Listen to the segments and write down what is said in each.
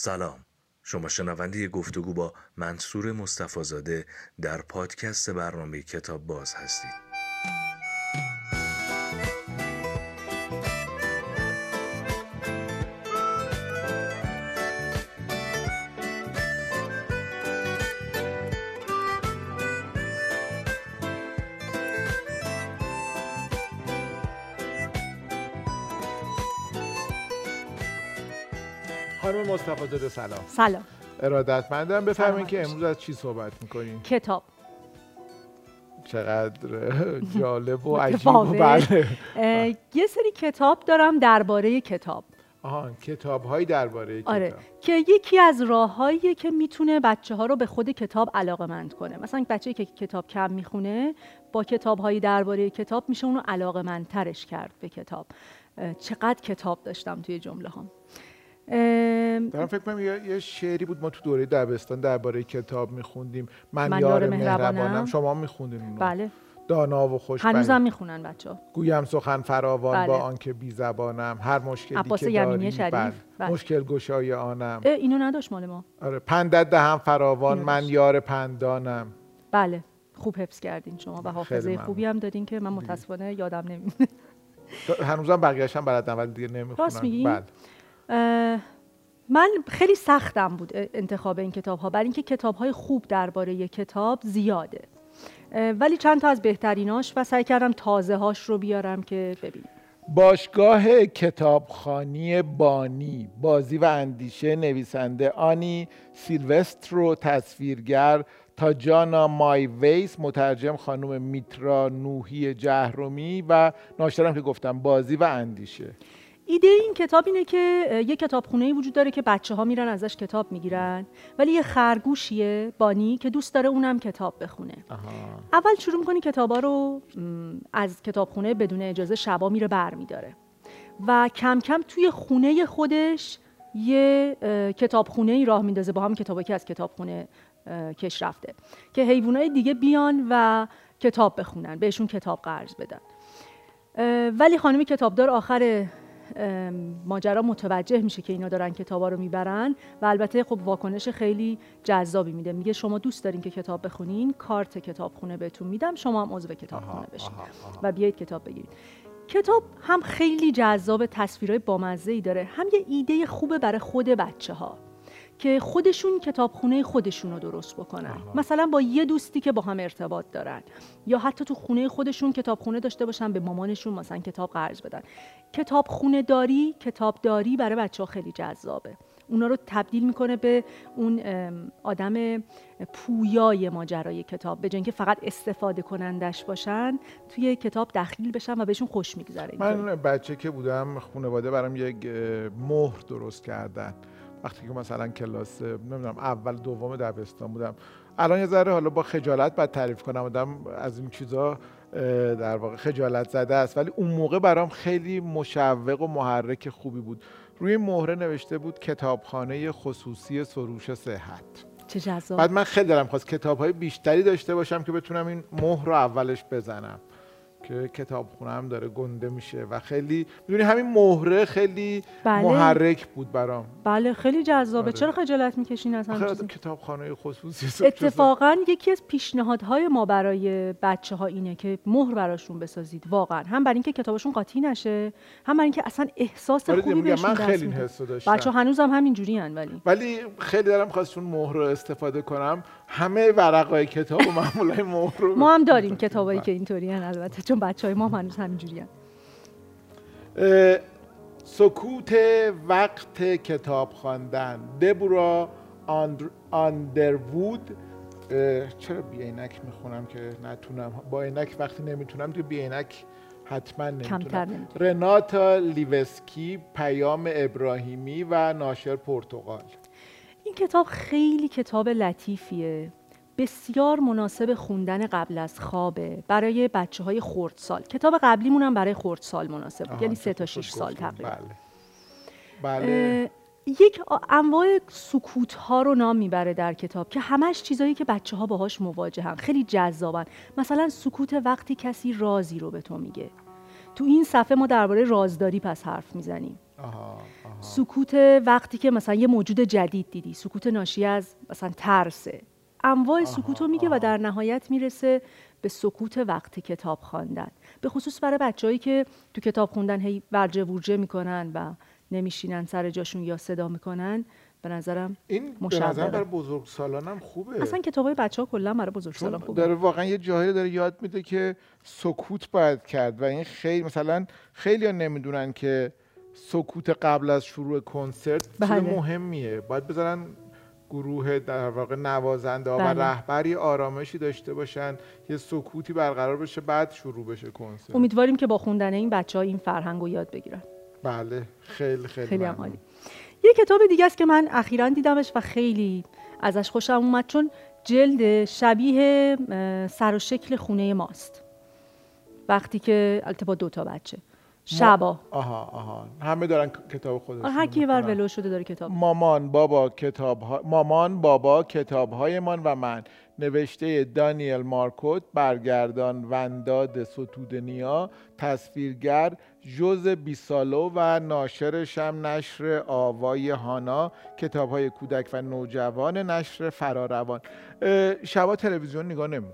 سلام. شما شنونده گفتگو با منصور مصطفی در پادکست برنامه کتاب باز هستید. خانم مصطفی زاده سلام. سلام. ارادتمندم بفرمایید که. امروز از چی صحبت می‌کنیم کتاب. چقدر جالب و عجیب و. بله. یه سری کتاب دارم درباره کتاب. آها کتاب هایی درباره کتاب. آره که یکی از راههاییه که می‌تونه بچه ها رو به خود کتاب علاقه مند کنه. مثلا بچه که کتاب کم می‌خونه با کتاب هایی درباره کتاب میشه اونو علاقه مندترش کرد به کتاب. چقدر کتاب داشتم توی جمله هم دارم فکر کنم یه, شعری بود ما تو دوره دبستان درباره کتاب میخوندیم من, من یار مهربانم. شما میخوندین اونو بله دانا و خوش هنوزم می‌خونن بچه ها گویم سخن فراوان بله. با آنکه بی زبانم هر مشکلی که داری شریف. بله. بله. مشکل گشای آنم اینو نداشت مال ما آره پندت دهم فراوان اینو من. یار پندانم بله خوب حفظ کردین شما و حافظه. خوبی هم دادین که من متاسفانه یادم نمیاد هنوزم بقیه‌اش هم بلدم ولی دیگه نمی‌خونم راست میگی؟ بله من خیلی سختم بود انتخاب این کتاب ها برای اینکه کتاب های خوب درباره کتاب زیاده. ولی چند تا از بهتریناش و سعی کردم تازه هاش رو بیارم که ببینیم باشگاه کتابخانی بانی بازی و اندیشه نویسنده آنی سیلوسترو تصویرگر تاجانا مای ویس مترجم خانم میترا نوحی جهرومی و ناشرم که گفتم بازی و اندیشه. ایده این کتاب اینه که یه کتابخونه وجود داره که بچه ها میرن ازش کتاب می‌گیرن. ولی یه خرگوشیه بانی که دوست داره اونم کتاب بخونه. اول شروع می‌کنه کتابا رو از کتابخونه بدون اجازه شبا میره بر میداره. و کم کم توی خونه خودش یه کتابخونه ای راه میندازه. با هم کتابایی که از کتابخونه کش رفته. که حیوانات دیگه بیان و کتاب بخونن بهشون کتاب قرض بدن. ولی خانم کتابدار آخر ماجرا متوجه میشه که اینا دارن کتابا رو می‌برن و البته خب واکنش خیلی جذابی میده. میگه شما دوست دارین که کتاب بخونین کارت کتابخونه بهتون میدم شما هم عضو کتابخونه بشین و بیایید کتاب بگیرید. کتاب هم خیلی جذاب تصویرهای بامزه ای داره. هم یه ایده خوبه برای خود بچه ها که خودشون کتابخونه خودشون رو درست بکنن. مثلا با یه دوستی که با هم ارتباط دارن. یا حتی تو خونه خودشون کتابخونه داشته باشن به مامانشون مثلا کتاب قرض بدن. کتابخونه داری کتابداری برای بچه ها خیلی جذابه. اونا رو تبدیل می‌کنه به اون آدم پویای ماجرای کتاب. به جای اینکه فقط استفاده کنندش باشن توی کتاب دخیل بشن و بهشون خوش میگذره. من بچه که بودم خانواده برام یک مهر درست کردن. وقتی که مثلا کلاس نمی‌دونم اول دوم دبستان بودم. الان یه ذره حالا با خجالت بعد تعریف کنم. آدم از این چیزا در واقع خجالت زده است. ولی اون موقع برام خیلی مشوق و محرک خوبی بود. روی مهره نوشته بود کتابخانه خصوصی سروش صحت. چه جذاب. بعد من خیلی دارم خواست کتاب های بیشتری داشته باشم که بتونم این مهر رو اولش بزنم. که کتاب خونم داره گنده میشه و خیلی می‌دونی همین مهره خیلی بله. محرک بود برام. بله خیلی جذابه. آره. چرا خجالت می‌کشین از آخه هم آدم کتابخانه خصوصی اتفاقا یکی از پیشنهادهای ما برای بچه ها اینه که مهر براشون بسازید واقعا. هم برای اینکه کتابشون قاطی نشه هم برای اینکه اصلا احساس آره خوبی بهشون من خیلی این. حسو داشتم. بچه ها هنوز هم همین جوری ولی. ولی خیلی دارم خواست چون مهر رو استفاده کنم. همه ورقای کتاب و معمولای مهر رو ما هم داریم کتابایی که اینطوری البته چون بچه های ما هم هنوز همین جوری اه، سکوت وقت کتاب خواندن. دبورا آندر... آندروود چرا بی عینک می‌خونم که نتونم؟ با عینک وقتی نمی‌تونم دیگه بی عینک حتما نمی‌تونم. رناتا لیوسکی پیام ابراهیمی و ناشر پرتغال. کتاب خیلی کتاب لطیفیه. بسیار مناسب خوندن قبل از خوابه. برای بچه های خردسال کتاب قبلیمون هم برای خردسال مناسب بود. یعنی سه تا خوش شش سال گفتیم. تقریبا. بله. بله. یک انواع سکوت ها رو نام می‌بره در کتاب که همش چیزایی که بچه ها باهاش مواجهن. خیلی جذابن. مثلا سکوت وقتی کسی رازی رو به تو میگه. تو این صفحه ما درباره رازداری پس حرف می‌زنیم. سکوت وقتی که مثلا یه موجود جدید دیدی سکوت ناشی از مثلا ترسه. انواع سکوت رو میگه و در نهایت می‌رسه به سکوت وقتی کتاب خواندن. به خصوص برای بچههایی که تو کتاب خوندن هی ورجه ورجه می‌کنن و نمیشینن سر جاشون یا صدا می‌کنن به نظرم این به نظر برای بزرگسالان هم خوبه. اصلا کتاب های بچه ها کلا برای بزرگسالان خوبه. داره واقعا یه جاهایی داره یاد میده که سکوت باید کرد و این خیلی مثلا خیلی ها نمی‌دونن که سکوت قبل از شروع کنسرت بله. مهمیه. باید بذارن گروه در واقع نوازنده بله. و رهبری آرامشی داشته باشن یه سکوتی برقرار بشه بعد شروع بشه کنسرت. امیدواریم که با خوندن این بچه ها این فرهنگ رو یاد بگیرن. بله. خیلی خیلی, خیلی عالی. یه کتاب دیگه است که من اخیرا دیدمش و خیلی ازش خوشم اومد چون جلد شبیه سر و شکل خونه ماست. وقتی که البته با دو تا بچه. شبا. آها آها. همه دارن کتاب خودشون هر کی بر ولو شده داره کتاب. مامان بابا کتاب ها... مامان بابا کتاب هایمان و من. نوشته دانیل مارکوت برگردان ونداد ستودنیا تصویرگر جوز بیسالو و ناشرش هم نشر آوای هانا. کتاب های کودک و نوجوان نشر فراروان شبا تلویزیون نگاه نمی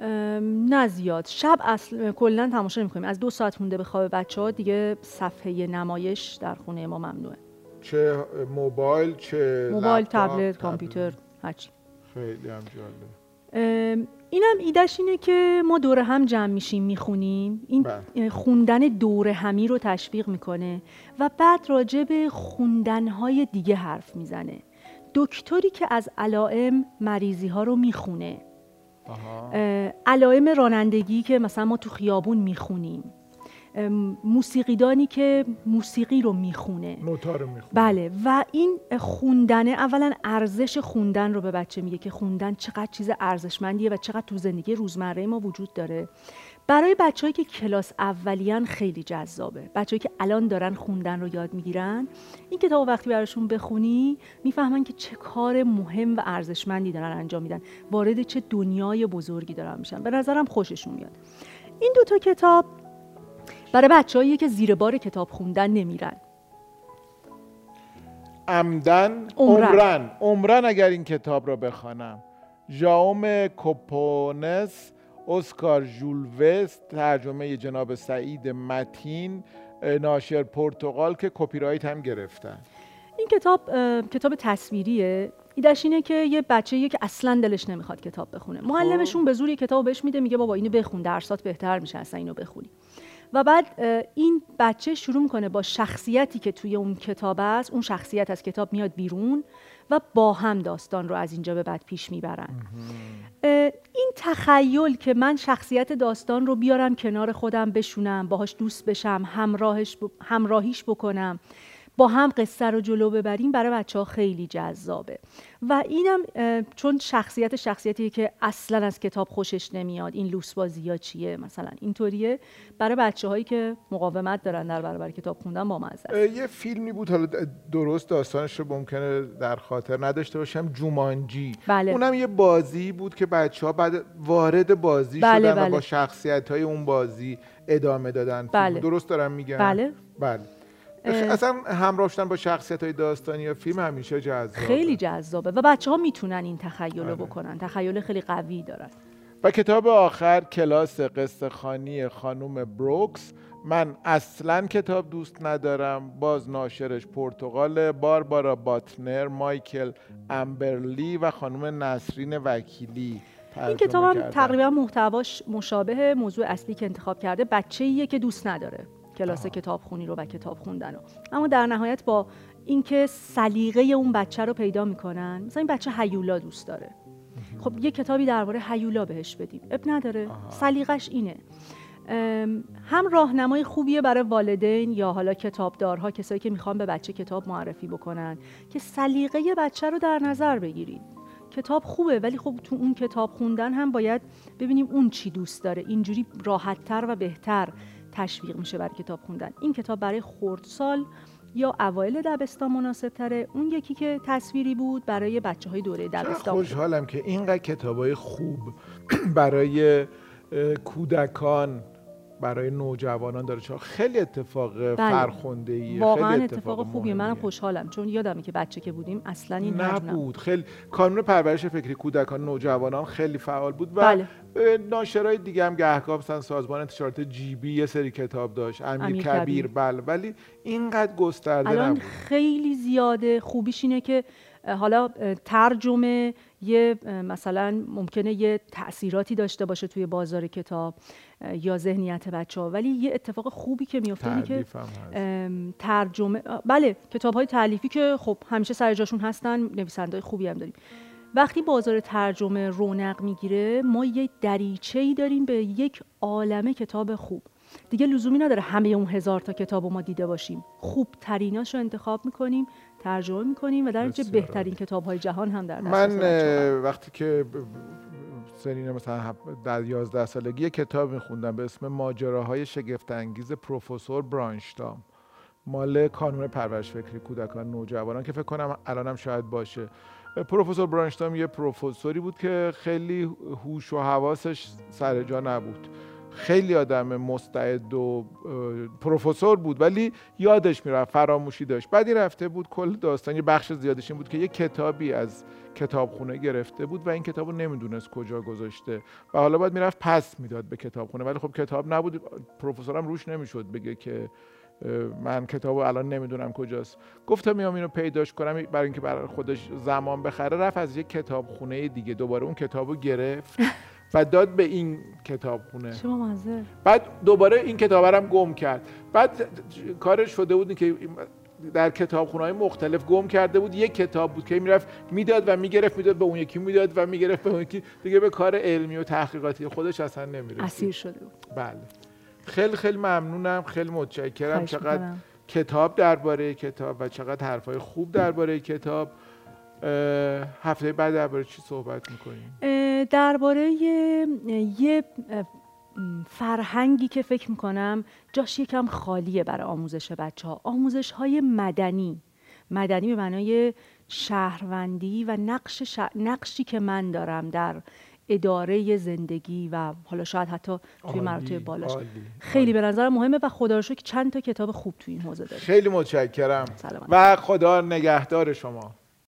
نه زیاد. شب اصل کلا تماشا نمی‌کنیم. از دو ساعت مونده به خواب بچه ها دیگه صفحه نمایش در خونه ما ممنوعه. چه موبایل چه موبایل تبلت کامپیوتر هرچی. خیلی هم جالب اینم ایدهش اینه که ما دور هم جمع میشیم می‌خونیم. این بله. خوندن دور همی رو تشویق می‌کنه و بعد راجع به خوندنهای دیگه حرف می‌زنه. دکتری که از علائم مریضی ها رو می‌خونه. علائم رانندگی که مثلا ما تو خیابون می‌خونیم. موسیقیدانی که موسیقی رو می‌خونه. نوتا رو می‌خونه. بله و این خوندنه اولا ارزش خوندن رو به بچه میگه که خوندن چقدر چیز ارزشمندیه و چقدر تو زندگی روزمره ما وجود داره. برای بچههایی که کلاس اولیان خیلی جذابه. بچههایی که الان دارن خوندن رو یاد می‌گیرن. این کتاب وقتی براشون بخونی می‌فهمن که چه کار مهم و ارزشمندی دارن انجام میدن. وارد چه دنیای بزرگی دارن میشن. به نظرم خوششون میاد. این دوتا کتاب برای بچههایی که زیر بار کتاب خوندن نمیرن. عمدن عمرن. عمرن. اگر این کتاب را بخوانم. ژائوم کوپونس اسکار وست ترجمه جناب سعید متین ناشر پرتغال که کپی رایت هم گرفتن. این کتاب کتاب تصویریه. ایدش اینه که یه بچه که اصلا دلش نمی‌خواد کتاب بخونه. معلمشون به زور کتاب بهش میده میگه بابا اینو بخون درسات بهتر میشه اصلا اینو بخونی. و بعد این بچه شروع می‌کنه با شخصیتی که توی اون کتاب است اون شخصیت از کتاب میاد بیرون و با هم داستان رو از اینجا به بعد پیش می‌برن. این تخیل که من شخصیت داستان رو بیارم کنار خودم بشونم باهاش دوست بشم همراهش همراهیش بکنم با هم قصه رو جلو ببریم برای بچه ها خیلی جذابه. و اینم چون شخصیت شخصیتی که اصلا از کتاب خوشش نمیاد این لوس بازی یا چیه؟ مثلا اینطوریه. برای بچه هایی که مقاومت دارن در برابر کتاب خوندن با مزه یه فیلمی بود حالا درست داستانش رو ممکنه در خاطر نداشته باشم جومانجی. بله. اونم یه بازی بود که بچه ها بعد وارد بازی بله شدن بله. و با شخصیت های اون بازی ادامه دادن. بله. درست دارم میگم؟ بله. بله. اصلا همراه شدن با شخصیت های داستانی یا فیلم همیشه جذابه. خیلی جذابه و بچه ها می‌تونن این تخیل رو آره. بکنن. تخیل خیلی قوی دارن. و کتاب آخر کلاس قصه خانی خانوم بروکس. من اصلا کتاب دوست ندارم. باز ناشرش پرتغال باربارا باتنر مایکل امبرلی و خانم نسرین وکیلی این کتاب هم تقریبا محتواش مشابه موضوع اصلی که انتخاب کرده بچه که دوست نداره. کلاس کتاب خونی رو و کتاب خوندن رو. اما در نهایت با اینکه سلیقه اون بچه رو پیدا می‌کنن مثلا این بچه هیولا دوست داره. خب یه کتابی درباره هیولا بهش بدیم. اب نداره. سلیقش اینه. هم راهنمای خوبیه برای والدین یا حالا کتابدارها کسایی که می‌خوان به بچه کتاب معرفی بکنن که سلیقه بچه رو در نظر بگیرید کتاب خوبه ولی خب تو اون کتاب خوندن هم باید ببینیم اون چی دوست داره. اینجوری راحتتر و بهتر تشویق میشه برای کتاب خوندن. این کتاب برای خردسال یا اوایل دبستان مناسب تره. اون یکی که تصویری بود برای بچه های دوره دبستان. خوشحالم که اینقدر کتاب های خوب برای کودکان برای نوجوانان داره. چون خیلی اتفاق بله. فرخنده ایه واقعا خیلی اتفاق, اتفاق خوبیه منم خوشحالم چون یادمه که بچه که بودیم اصلا این نبود. خیلی کانون پرورش فکری کودکان نوجوانان خیلی فعال بود و بله. ناشرای دیگه هم گهگاه. مثلا سازمان انتشارات جیبی یه سری کتاب داشت. امیر, امیر کبیر بله. ولی اینقدر گسترده الان خیلی زیاده. خوبیش اینه که حالا ترجمه یه مثلا ممکنه یه تاثیراتی داشته باشه توی بازار کتاب یا ذهنیت بچه ها ولی یه اتفاق خوبی که میفته اینه که ترجمه بله کتاب های تعلیفی که خب همیشه سر جاشون هستن نویسنده خوبی هم داریم. وقتی بازار ترجمه رونق می‌گیره ما یه دریچه ای داریم به یک عالمه کتاب خوب. دیگه لزومی نداره همه اون هزار تا کتاب ما دیده باشیم. خوب تریناش رو انتخاب می‌کنیم ترجمه می‌کنیم و در اینجا بهترین کتاب های جهان هم در من وقتی که سنین مثلا در 11 سالگی یه کتاب میخوندم به اسم ماجراهای شگفت انگیز پروفسور برانشتام. مال کانون پرورش فکری کودکان نوجوانان که فکر کنم الانم شاید باشه. پروفسور برانشتام یه پروفسوری بود که خیلی هوش و حواسش سر جا نبود. خیلی آدم مستعد و پروفسور بود ولی یادش می‌رفت فراموشی داشت. بعدی رفته بود کل داستان یه بخش زیادش این بود که یه کتابی از کتابخونه گرفته بود و این کتاب رو نمی‌دونست کجا گذاشته. و حالا باید می‌رفت پس می‌داد به کتابخونه ولی خب کتاب نبود. پروفسورم روش نمی‌شد بگه که من کتاب الان نمی‌دونم کجاست. گفتم میام اینو پیداش کنم برای اینکه برای خودش زمان بخره. رفت از یک کتابخونه دیگه دوباره اون کتابو گرفت. و داد به این کتابخونه. شما بعد دوباره این کتاب هم گم کرد. بعد کارش شده بود که در کتابخونه های مختلف گم کرده بود. یک کتاب بود که می‌رفت می‌داد و می‌گرفت می‌داد به اون یکی می‌داد و می‌گرفت به اون یکی. دیگه به کار علمی و تحقیقاتی خودش اصلا نمی‌رسید. اسیر شده بود. بله. خیلی خیلی ممنونم. خیلی متشکرم. چقدر کتاب درباره کتاب و چقدر حرفای خوب درباره کتاب. هفته بعد درباره چی صحبت می‌کنیم؟ درباره یه فرهنگی که فکر می‌کنم جاش یکم خالیه برای آموزش بچه ها آموزش های مدنی. مدنی به معنای شهروندی و نقش نقشی که من دارم در اداره زندگی و حالا شاید حتی توی مراتب بالاش. خیلی به نظر مهمه و خدا رو که چند تا کتاب خوب توی این حوزه داره خیلی متشکرم. و خدا نگهدار شما.